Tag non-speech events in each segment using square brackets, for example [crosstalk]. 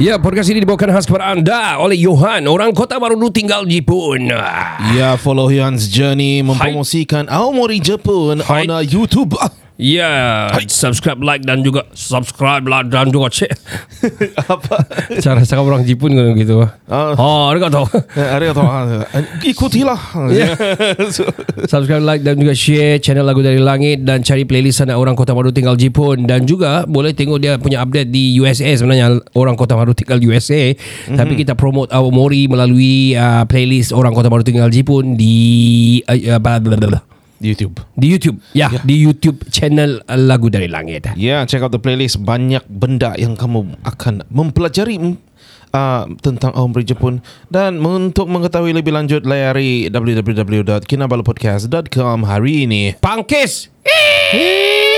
Ya, podcast ini dibawakan khas kepada anda oleh Johan, orang Kota Baru tinggal Jepun. Ya, follow Hyun's journey mempromosikan Aomori Jepun Hai. on uh, YouTube. Ya, subscribe, like dan juga subscribe like dan juga cek. [laughs] Apa? Cara cakap orang Jepun kan gitu. Ah. Oh, arigato. Eh, Arigatou. Ah, Ikutilah. Ya. [laughs] subscribe, like dan juga share channel Lagu Dari Langit dan cari playlist anak orang Kota Baru tinggal Jepun dan juga boleh tengok dia punya update di USA sebenarnya orang Kota Baru tinggal USA mm-hmm. tapi kita promote Aomori melalui uh, playlist orang Kota Baru tinggal Jepun di uh, uh, blah, blah, blah, blah. YouTube. Di YouTube Ya yeah. Di YouTube channel Lagu Dari Langit Ya, check out the playlist. Banyak benda yang kamu akan mempelajari mm, uh, tentang Aomori Jepun. Dan untuk mengetahui lebih lanjut, layari www.kinabalupodcast.com hari ini. Pangkis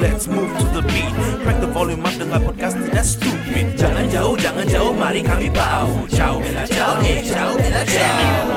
let's move to the beat Crack the volume up dengar podcast tidak stupid Jangan jauh, jangan jauh, mari kami bau Ciao, bella ciao, eh ciao, bella ciao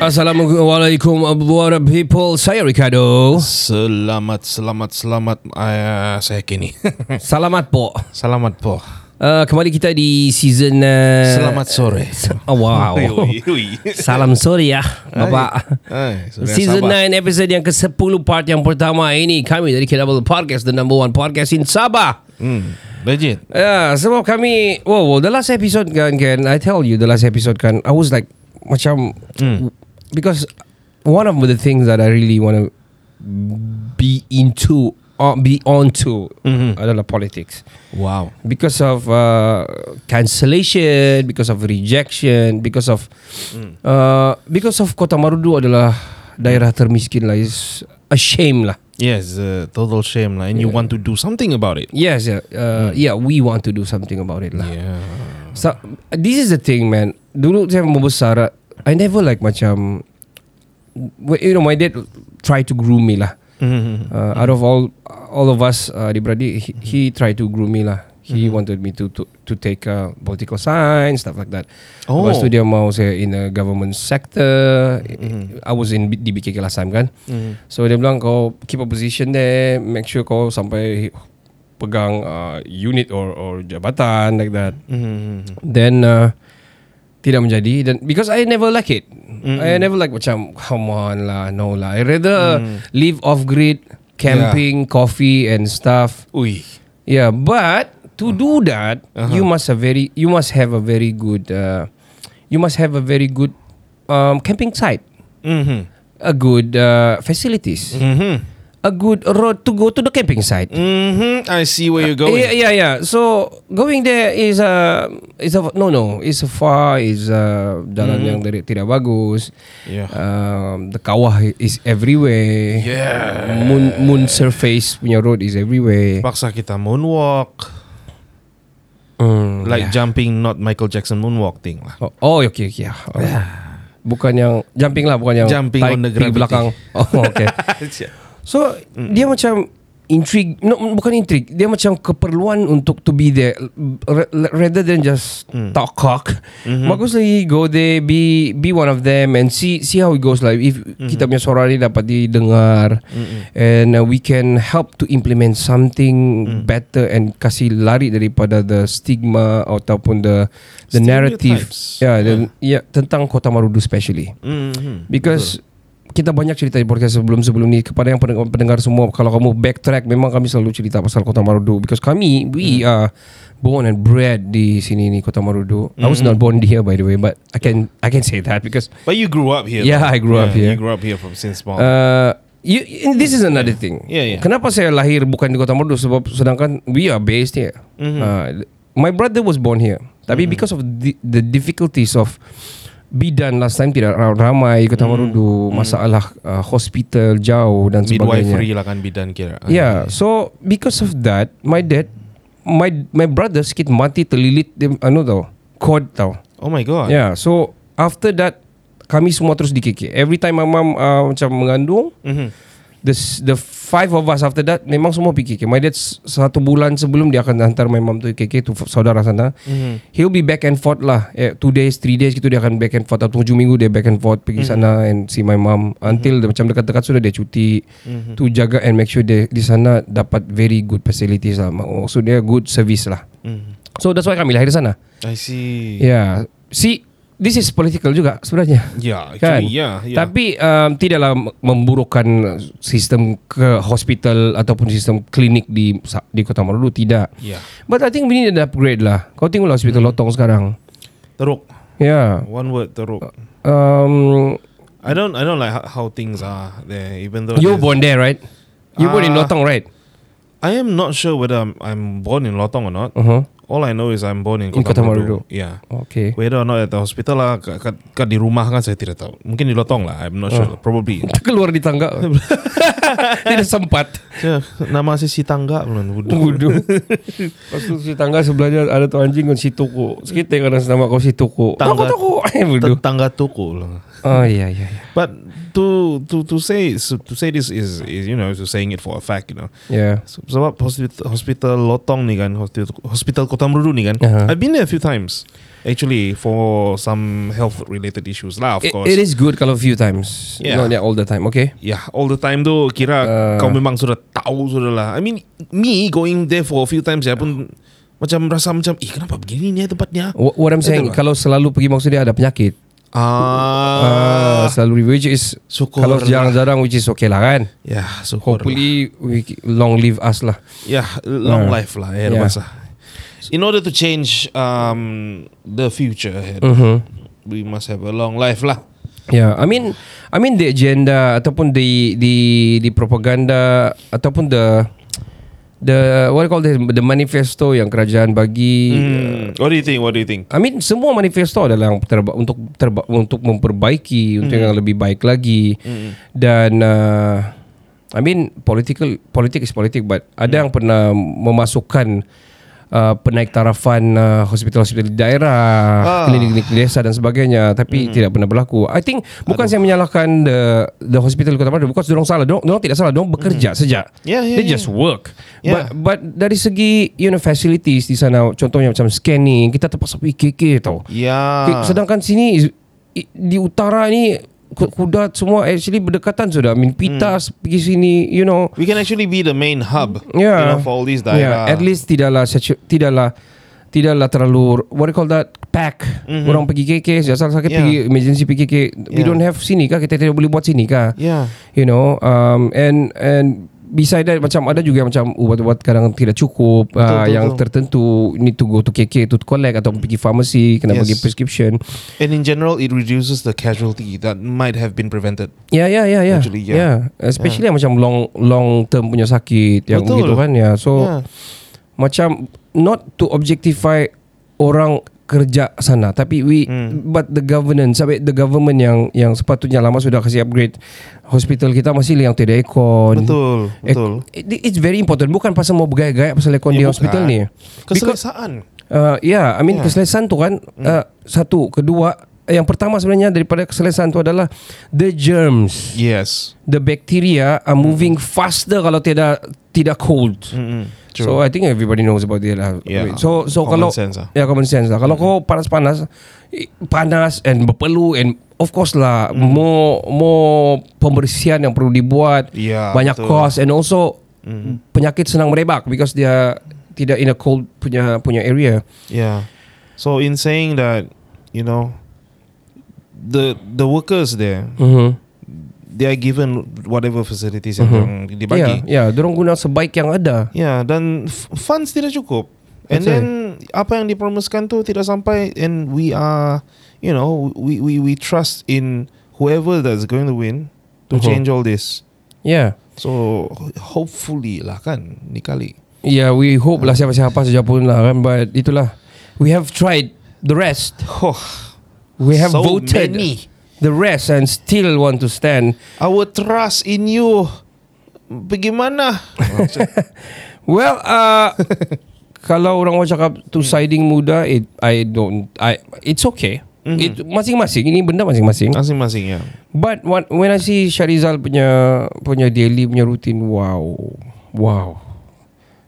Assalamualaikum What up people Saya Ricardo Selamat, selamat, selamat. Uh, saya Kenny. [laughs] Selamat po selamat po. Uh, Kembali kita di season uh, Selamat sore. [laughs] oh, Wow Ui, ui. Salam sore ya Bapak Hai, sudah Season sabar. 9 episode yang ke-10 part yang pertama ini Kami dari Kinabalu Podcast The number one podcast in Sabah Hmm, legit. Ya, sebab kami wow, wow, the last episode kan kan I tell you the last episode kan I was like macam because one of the things that I really want to be into or be onto adalah politics Wow. because of uh, cancellation, because of rejection, because of uh, because of Kota Marudu adalah daerah termiskin lah is a shame lah. Yes, uh, total shame lah. And you want to do something about it. Yes, yeah, uh, yeah. We want to do something about it lah. Yeah. So this is the thing, man. Dulu saya membesar, I never like macam, you know, my dad try to groom me lah. Uh, out of all all of us, uh, adik-beradik, he, he tried to groom me lah. He wanted me to to to take uh, political science stuff like that. Oh. Lepas tu dia mau saya in a government sector. I was in DBKK last time kan. So dia bilang kau keep a position there, make sure kau sampai pegang uh, unit or or jabatan like that. Then uh, tidak menjadi dan because I never like it. I never like macam come on lah, no lah. I rather live off grid, camping, coffee and stuff. Ui. Yeah, but to do that, you must have very you must have a very good uh, you must have a very good um, camping site, Mm-hmm. a good uh, facilities, a good road to go to the camping site. Mm-hmm. I see where you're going. Yeah, yeah, yeah. So going there is a is a no no is a far is a jalan yang dari, tidak bagus. Yeah. Um, the kawah is everywhere. Yeah. Moon moon surface punya road is everywhere. Paksa kita moonwalk. Mm, Like jumping not Michael Jackson moonwalk thing lah. Oh, oh okay, okay. Oh. Bukan yang jumping lah, bukan yang Jumping on the gravity. belakang. Oh, okay. [laughs] so dia macam intrigue, no, bukan intrigue. Dia macam keperluan untuk to be there r- rather than just talk cock. Bagus lagi go there, be be one of them and see see how it goes like if kita punya suara ni dapat didengar and uh, we can help to implement something better and kasih lari daripada the stigma ataupun the the narrative. Stereotypes. yeah, dan yeah. tentang Kota Marudu especially Mm-hmm. because kita banyak cerita di podcast sebelum-sebelum ni kepada yang pendengar, pendengar semua kalau kamu backtrack memang kami selalu cerita pasal Kota Marudu because kami we are born and bred di sini ni Kota Marudu I was not born here by the way but I can I can say that because But you grew up here. Yeah, though. I grew up here. You grew up here from since small. uh, you, this is another thing. Yeah, yeah. Kenapa saya lahir bukan di Kota Merdu sebab sedangkan we are based here. Mm-hmm. Uh, my brother was born here. Tapi because of the, the difficulties of bidan last time tidak ra- ramai Kota Merdu, masalah uh, hospital jauh dan sebagainya. Midwifery lah kan bidan kira. Yeah, so because of that, my dad, my my brother sikit mati terlilit dia anu tau, cord tau. Oh my god. Yeah, so after that kami semua terus di KK. Every time my mom uh, macam mengandung, Mhm. the the five of us after that memang semua pergi KK. My dad satu bulan sebelum dia akan hantar my mom to KK tu saudara sana. Mhm. He'll be back and forth lah. Eh, two days, three days gitu dia akan back and forth atau tujuh minggu dia back and forth pergi Mhm. sana and see my mom until dia macam dekat-dekat sudah dia cuti Mhm. to jaga and make sure dia di sana dapat very good facilities lah. Maksud dia good service lah. Mhm. So that's why kami lahir di sana. I see. Yeah. See, this is political juga sebenarnya. Yeah, Kan? yeah, yeah. Tapi um, tidaklah memburukkan sistem ke hospital ataupun sistem klinik di di Kota Marudu tidak. yeah. But I think we need an upgrade lah. Kau tengoklah Hmm. hospital Lotong sekarang. Teruk. Yeah. One word teruk. Um, I don't I don't like how, how things are there even though you born there, right? You born in Ah. Lotong, right? I am not sure whether I'm, I'm born in Lotong or not. Uh-huh. All I know is I'm born in In Kota, Marudu. Marudu. Yeah. Okay. Whether or not at the hospital lah, kat, kat, kat di rumah kan saya tidak tahu. Mungkin di Lotong lah, I'm not sure. Probably. [laughs] Keluar di tangga. [laughs] Tidak sempat. Ya, nama saya si tangga belum. Bodoh. [laughs] Lepas tu si tangga sebelahnya ada tu anjing kan si toko. Sekitar kan nama kau si toko. Tangga- Toko toko. Eh. Tetangga toko lah. Oh iya iya iya. But to to to say so to say this is is you know saying it for a fact you know. Yeah. So- Sebab hospital, hospital Lotong ni kan hospital, hospital Kota Merudu ni kan. Aha. I've been there a few times actually for some health related issues lah of It, course. it is good kalau few times. Yeah. Not yeah, all the time. Okay. Yeah, all the time tu kira Uh. kau memang sudah tahu sudah lah. I mean me going there for a few times ya pun macam rasa macam ih kenapa begini ni tempatnya? What, what I'm saying lah. kalau selalu pergi maksudnya ada penyakit. Ah, Uh, selalu which is syukur kalau lah. jarang-jarang which is okay lah kan. ya syukur. lah. Hopefully we long live us lah. Yeah, long Uh, life lah ya yeah. masa. In order to change um, the future ahead, Mhm. we must have a long life lah. Yeah, I mean, I mean the agenda ataupun the the the propaganda ataupun the the what do you call this the manifesto yang kerajaan bagi. Hmm. What do you think? What do you think? I mean semua manifesto adalah yang terba, untuk terba, untuk memperbaiki untuk yang lebih baik lagi dan uh, I mean political politik is politik but ada yang pernah memasukkan uh, penaik tarafan uh, hospital-hospital di daerah, Ah. klinik-klinik desa dan sebagainya tapi tidak pernah berlaku. I think bukan saya menyalahkan the the hospital Kota Marudu bukan dorong salah, dorong, dorong tidak salah, dorong bekerja saja. Yeah, yeah, They yeah. just work. Yeah. But but dari segi you know facilities di sana contohnya macam scanning kita terpaksa pergi KK tau. Ya. Okay, sedangkan sini di utara ni kuda semua actually berdekatan sudah. I mean Pitas pergi sini you know. we can actually be the main hub. Yeah. You know, for all these daerah. Yeah, at least tidaklah tidaklah tidaklah terlalu what do you call that pack Mhm. orang pergi KK asal sakit Yeah. pergi emergency pergi KK we Yeah. don't have sini kah kita tidak boleh buat sini kah Yeah. you know um, and and beside that macam ada juga yang macam ubat-ubat kadang tidak cukup Betul, uh, betul, yang betul. tertentu need to go to KK to collect atau pergi pharmacy kena Yes. bagi prescription And in general, it reduces the casualty that might have been prevented. Ya ya ya ya. Actually, yeah. yeah. Especially yang macam long long term punya sakit yang Betul. gitu kan ya. So Yeah. macam not to objectify orang kerja sana tapi we Hmm. but the governance sampai the government yang yang sepatutnya lama sudah kasih upgrade hospital kita masih yang tidak aircon. Betul, betul. it, it's very important bukan pasal mau bergaya-gaya pasal aircon Ya, di hospital ni. Because Keselesaan. Uh, yeah, I mean Yeah. Hmm. keselesaan tu kan uh, satu, kedua yang pertama sebenarnya daripada keselesaan tu adalah the germs, Yes. the bacteria are moving faster kalau tidak tidak cold. True. So I think everybody knows about it lah. Yeah. So so Common kalau sense lah. ya common sense lah. Kalau kau panas-panas panas and berpeluh and of course lah more more pembersihan yang perlu dibuat. Ya, banyak betul. cost and also penyakit senang merebak because dia tidak in a cold punya punya area. Yeah. So in saying that, you know, the the workers there, Mhm. they are given whatever facilities yang Ya, dibagi. ya, dorong guna sebaik yang ada. Ya, dan f- funds tidak cukup. And That's then apa yang dipromiskan tu tidak sampai and we are, you know, we we we trust in whoever that's going to win to Mhm. change all this. Yeah. So hopefully lah kan ni kali. Yeah, we hope lah siapa-siapa saja pun lah kan. But itulah. We have tried the rest. Oh, We have So voted many. the rest and still want to stand. our trust in you bagaimana? [laughs] Well, uh, [laughs] kalau orang orang cakap tu siding muda, it, I don't, I, it's okay. It, masing-masing ini benda masing-masing. Masing-masing ya. But what, when I see Syarizal punya punya daily punya rutin, wow, wow.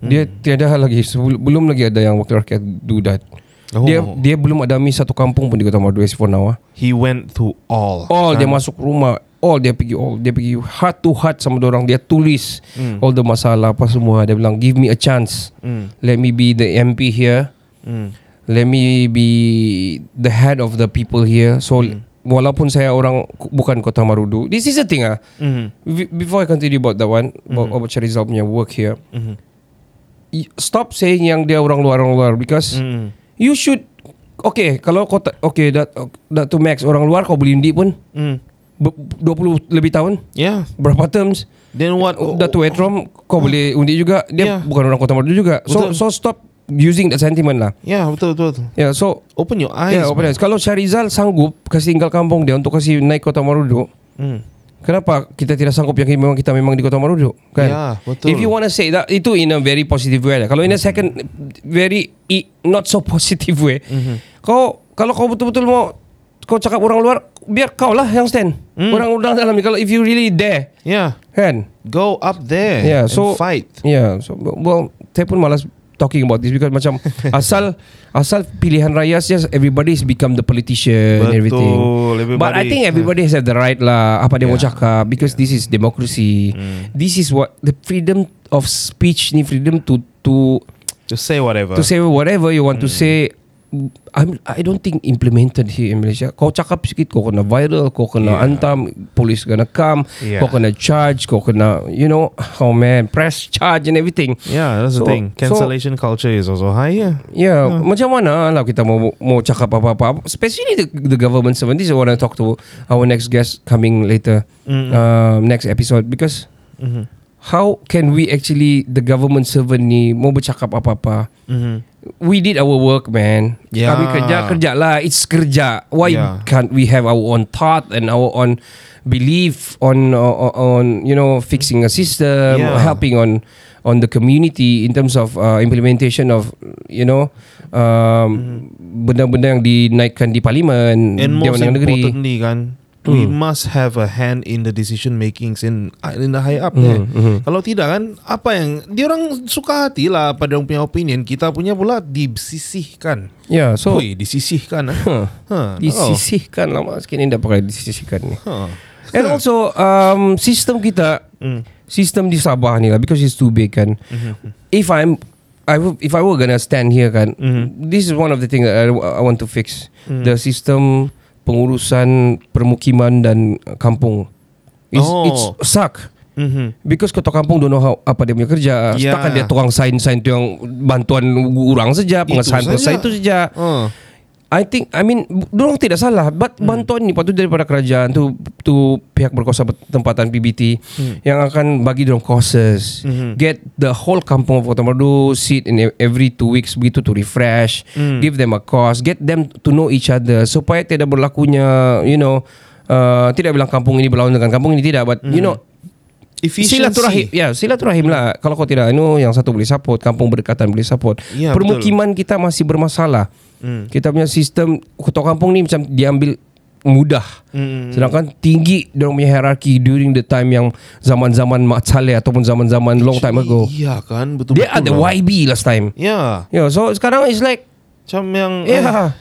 Dia tiada lagi sebelum belum lagi ada yang wakil rakyat do that. Oh. Dia dia belum ada miss satu kampung pun di Kota Madu as for now. ah. He went to all. All dia kan? masuk rumah All dia pergi All dia pergi Heart to heart sama orang Dia tulis All the masalah Apa semua Dia bilang Give me a chance Hmm. Let me be the MP here Hmm. Let me be The head of the people here So Walaupun saya orang Bukan Kota Marudu This is the thing ah. Be- Before I continue about that one About, about Charizal punya work here y- Stop saying yang dia orang luar Orang luar Because Hmm. You should Okay Kalau kau tak Okay that, that to max Orang luar kau boleh undi pun. Ber- 20 lebih tahun Yeah. Berapa terms Then what? Dato Etrom Kau boleh undi juga Dia Yeah. bukan orang Kota Madu juga So Betul. so stop Using that sentiment lah Yeah, betul betul. betul. Yeah so Open your eyes. Yeah, open eyes. Kalau Syarizal sanggup Kasih tinggal kampung dia Untuk kasih naik Kota Marudu Hmm. Kenapa kita tidak sanggup Yang memang kita memang di Kota Marudu kan? Ya, betul. If you want to say that Itu in a very positive way lah. Kalau in a second Very Not so [laughs] positive way Mhm. Kau Kalau kau betul-betul mau Kau cakap orang luar Biar kau lah yang stand Hmm. Orang orang dalam ni Kalau if you really dare Yeah. Kan Go up there. Yeah, and so fight. Yeah, so well, saya pun malas talking about this because macam [laughs] asal asal pilihan raya just everybody become the politician and Betul, everything. But I everybody. think everybody has the right lah apa dia mau Yeah. cakap because this is democracy. This is what the freedom of speech ni freedom to to Just say whatever. to say whatever you want to say. I'm, I don't think implemented here in Malaysia. Kau cakap sikit, kau kena viral, kau kena Yeah. antam, police gonna come, Yeah. kau kena charge, kau kena, you know, oh man, press charge and everything. Yeah, that's So- the thing. so- Cancellation culture is also higher. Yeah, macam mana lah kita mau mau cakap apa-apa, especially the, the government servant. This is what I talk to our next guest coming later, um, next episode because how can we actually the government servant ni mau bercakap apa-apa? We did our work, man. Yeah. Kami kerja kerja lah. It's kerja. Why Yeah. can't we have our own thought and our own belief on on, on you know fixing a system, Yeah. helping on on the community in terms of uh, implementation of you know um, benda-benda yang dinaikkan di parlimen And most negeri. importantly kan, we must have a hand in the decision makings in in the high up there. Kalau tidak kan, apa yang dia orang suka hati lah pada orang punya opinion, kita punya pula disisihkan. Yeah, so Oi, disisihkan. ah. huh, Huh, disisihkan lama sikit ni dah pakai disisihkan ni. Oh. Huh. And also um, sistem kita sistem di Sabah ni lah because it's too big kan. If I'm I will, if I were gonna stand here kan, this is one of the things that I, I want to fix the system pengurusan permukiman dan kampung. It's, Oh. it's suck. Mhm. Because ketua kampung don't know how, apa dia punya kerja. Yeah. Setakat dia tukang sign-sign tu yang bantuan orang saja, pengesahan saja. pengesahan itu saja. Oh. I think I mean Diorang tidak salah. But Hmm. bantuan ni Patut daripada kerajaan tu Tu pihak berkuasa tempatan PBT Hmm. Yang akan bagi diorang courses. Get the whole kampung of Kota Merdu Sit in e- every two weeks Begitu to refresh. Hmm. Give them a course. Get them to know each other. Supaya tidak berlakunya You know uh, Tidak bilang kampung ini berlawan dengan kampung ini Tidak. But you Hmm. know Efficiency. Silaturahim. Ya silaturahim lah. Kalau kau tidak you Yang satu boleh support Kampung berdekatan boleh support. Ya, Permukiman kita masih bermasalah Hmm. Kita punya sistem Ketua kampung ni macam Diambil mudah. Hmm. Sedangkan tinggi Diorang punya hierarki During the time yang Zaman-zaman Mak Saleh Ataupun zaman-zaman Long time ago. Iya kan, betul Dia ada YB last time. Ya, Yeah, so sekarang it's like macam yang Yeah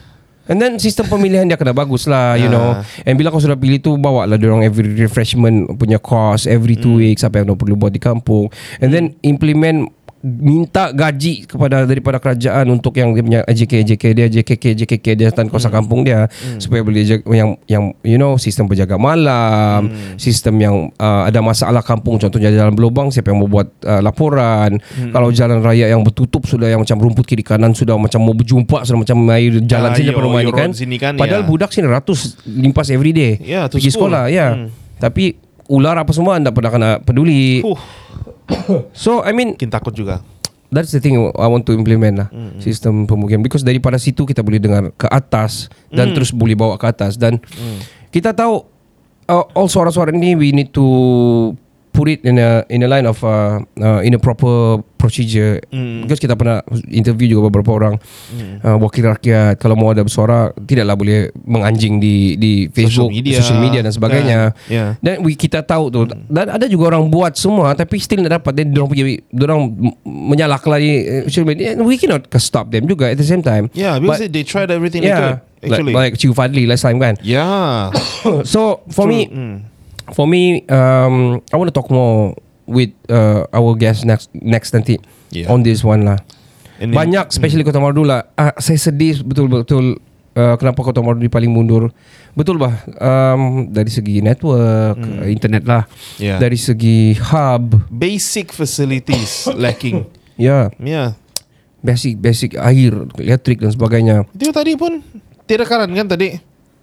And then sistem pemilihan dia kena bagus lah You Ah. know. And bila kau sudah pilih tu Bawa lah diorang every refreshment Punya course Every two Hmm. weeks Apa yang diorang perlu buat di kampung. And then implement Minta gaji kepada daripada kerajaan untuk yang dia punya AJK AJK dia JKK JKK dia dan kuasa Hmm. kampung dia supaya boleh jaga, yang yang you know sistem penjaga malam Hmm. sistem yang uh, ada masalah kampung contohnya jalan berlubang siapa yang mau buat uh, laporan kalau jalan raya yang bertutup sudah yang macam rumput kiri kanan sudah macam mau berjumpa sudah macam air jalan Ah, sini ni yo kan sini kan, padahal ya. budak sini ratus limpas every day Ya, to pergi school. sekolah ya Hmm. tapi ular apa semua anda pernah kena peduli. Huh, [coughs] So I mean Makin takut juga. that's the thing I want to implement lah mm. sistem pemukiman. Because daripada situ kita boleh dengar ke atas dan terus boleh bawa ke atas. Dan kita tahu uh, all suara-suara ni we need to put it in a in a line of uh, uh, in a proper procedure. Mm. because kita pernah interview juga beberapa orang mm. uh, wakil rakyat kalau mau ada bersuara tidaklah boleh menganjing di di Facebook media. social media dan sebagainya. Yeah, yeah. dan we, kita tahu tu. Dan ada juga orang buat semua tapi still tak dapat. Dan orang punya orang menyalak lagi eh, social media. And we cannot stop them juga at the same time. Yeah because they tried everything they yeah could Actually. like, like Chiu Fadli last time kan? Yeah. [coughs] So for me mm. For me um I want to talk more with uh, our guest next next nanti Yeah. on this one lah. And then- banyak especially Kota Marudu lah. Uh, saya sedih betul-betul uh, kenapa Kota Marudu paling mundur. Betul bah um, dari segi network uh, internet lah. Yeah. dari segi hub. Basic facilities [laughs] lacking. Ya. Yeah. Basic basic air elektrik dan sebagainya. Itu tadi pun Tiada karan kan tadi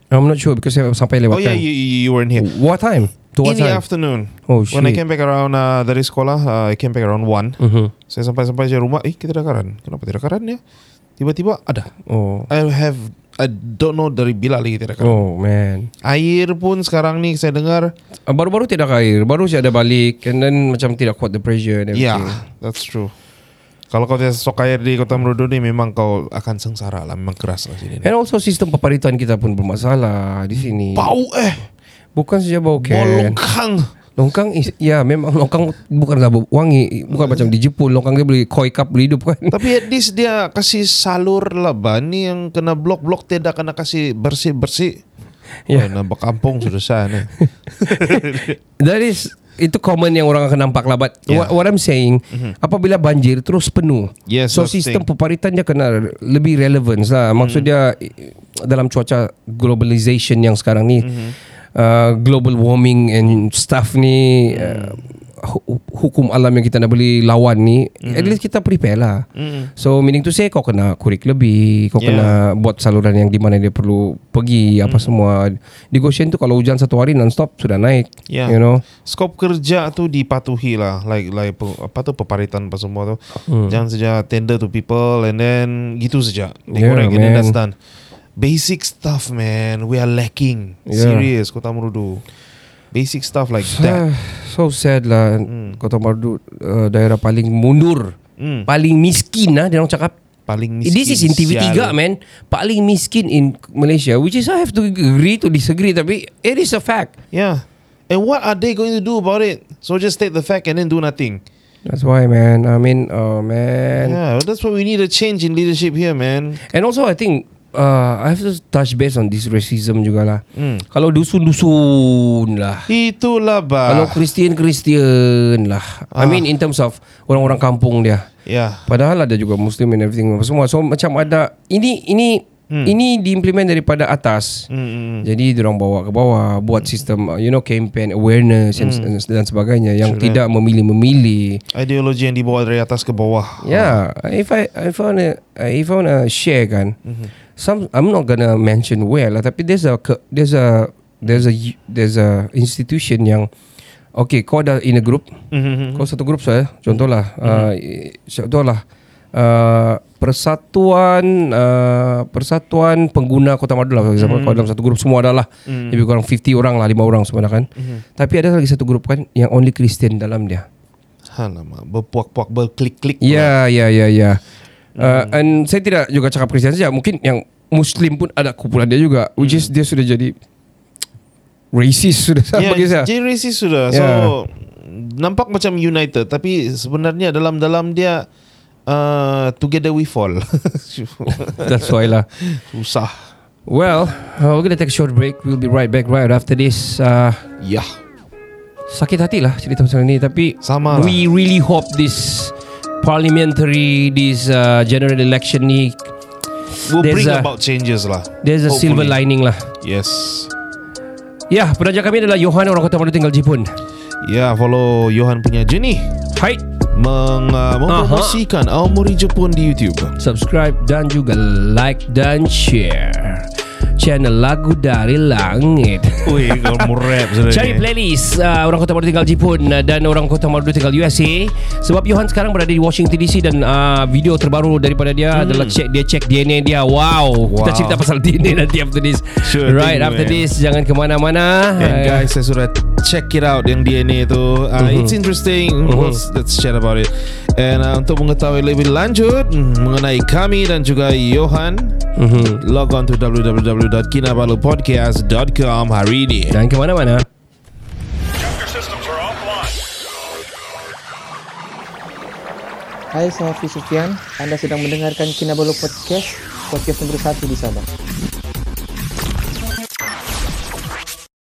I'm not sure because saya sampai lewat Oh yeah you, you weren't here. What time? To what In the time? afternoon. Oh When I shit. came back around uh, Dari sekolah uh, I came back around 1 Mhm. Saya sampai-sampai je rumah Eh kita ada karan Kenapa tidak karan ya Tiba-tiba ada. Oh. I have I don't know dari bila lagi tidak karan oh man. Air pun sekarang ni saya dengar Uh, Baru-baru tidak air. Baru saja ada balik And then macam tidak kuat the pressure and everything. yeah, that's true Kalau kau tidak stok air di Kota Merudu ni Memang kau akan sengsara lah. Memang keras lah sini And also sistem peparitan kita pun bermasalah di sini. Bau eh. Bukan saja bau Bau ken. Longkang. Longkang is, Ya memang longkang Bukanlah bau wangi. Bukan macam di Jepun Longkang dia boleh koi cup boleh hidup kan? Tapi at least dia kasih salur lah. Ni yang kena blok-blok tidak kena kasih bersih-bersih. Ya. yeah. Oh, nampak kampung sudah sana [laughs] That is itu common yang orang akan nampak lah But Yeah. what, what I'm saying Apabila banjir Terus penuh Yes, So sistem thing. peparitan dia kena Lebih relevance lah Maksud dia i- Dalam cuaca Globalization yang sekarang ni uh, Global warming And stuff ni uh, hu- Hukum alam yang kita nak boleh lawan ni At least kita prepare lah. So meaning to say Kau kena kurik lebih Kau Yeah. kena buat saluran yang di mana dia perlu pergi Apa semua. Di Goshen tu kalau hujan satu hari non-stop Sudah naik Yeah. You know. Skop kerja tu dipatuhi lah Like like apa tu peparitan apa semua tu. Jangan saja tender to people And then gitu saja. Yeah, correct and then that's done. Basic stuff man We are lacking. Yeah. Serious Kota Merudu Basic stuff like that. So sad lah. Kota Marudu uh, Daerah paling mundur. Hmm. Paling miskin lah Dia orang cakap. Paling miskin This is in TV3 sial. man. Paling miskin in Malaysia Which is I have to agree to disagree Tapi it is a fact. Yeah. And what are they going to do about it? So just state the fact and then do nothing. That's why man. I mean Oh man. Yeah that's why we need a change in leadership here man. And also I think uh, I have to touch base on this racism jugalah Hmm. Kalau dusun-dusun lah Itulah Kalau bah Kristian-Kristian lah I Ah. mean in terms of Orang-orang kampung dia Yeah Padahal ada juga Muslim and everything semua. So macam ada ini ini hmm. ini diimplement daripada atas. Hmm, hmm. Jadi orang bawa ke bawah buat sistem uh, you know campaign awareness and, dan sebagainya yang Sure. tidak memilih-memilih. Ideologi yang dibawa dari atas ke bawah Yeah, if I if I wanna if I wanna share kan, some I'm not gonna mention where lah, tapi there's a there's a there's a there's a institution yang Okay, kau ada in a group. Mhm. Kau satu grup saya Contohlah. Uh, Contohlah. Uh, Persatuan uh, Persatuan Pengguna Kota Madu lah For example Kau dalam satu grup Semua adalah Lebih kurang 50 orang lah 5 orang sebenarnya kan. Tapi ada lagi satu grup kan Yang only Christian dalam dia. Alamak Berpuak-puak Berklik-klik. Ya ya ya ya uh, And saya tidak juga cakap Kristian saja Mungkin yang Muslim pun ada kumpulan dia juga Which is dia sudah jadi Racist sudah Ya, bagi saya jadi racist sudah. So Yeah. nampak macam united tapi sebenarnya dalam-dalam dia uh, together we fall. [laughs] That's why lah Susah. Well, uh, we're gonna take a short break. We'll be right back right after this. Uh, Ya. sakit hati lah cerita macam ni. Tapi Sama lah. we really hope this parliamentary, this uh, general election ni, There's bring a- about changes lah. there's a silver Hopefully. lining lah. Yes. Ya, penaja kami adalah Johan orang Kota Malu tinggal Jepun. Ya, follow Johan punya journey Hai, meng, uh, mempromosikan Aomori Jepun di YouTube. subscribe dan juga like dan share. Channel Lagu Dari Langit Ui, kau mau rap sudah Cari playlist uh, Orang Kota Baru tinggal Jepun uh, Dan orang Kota Baru tinggal USA Sebab Johan sekarang berada di Washington DC Dan uh, video terbaru daripada dia hmm. Adalah check dia check DNA dia Wow, Wow. Kita cerita pasal DNA nanti after this Sure Right thing, after man. this Jangan ke mana-mana And Uh, guys, saya sudah check it out yang DNA itu. Uh, It's interesting. Well, let's chat about it. And uh, untuk mengetahui lebih lanjut mm, mengenai kami dan juga Johan, log on to www.kinabalupodcast.com hari ini. Jangan ke mana-mana Hai, saya Hafiz. Anda sedang mendengarkan Kinabalu Podcast, podcast nomor satu di Sabah.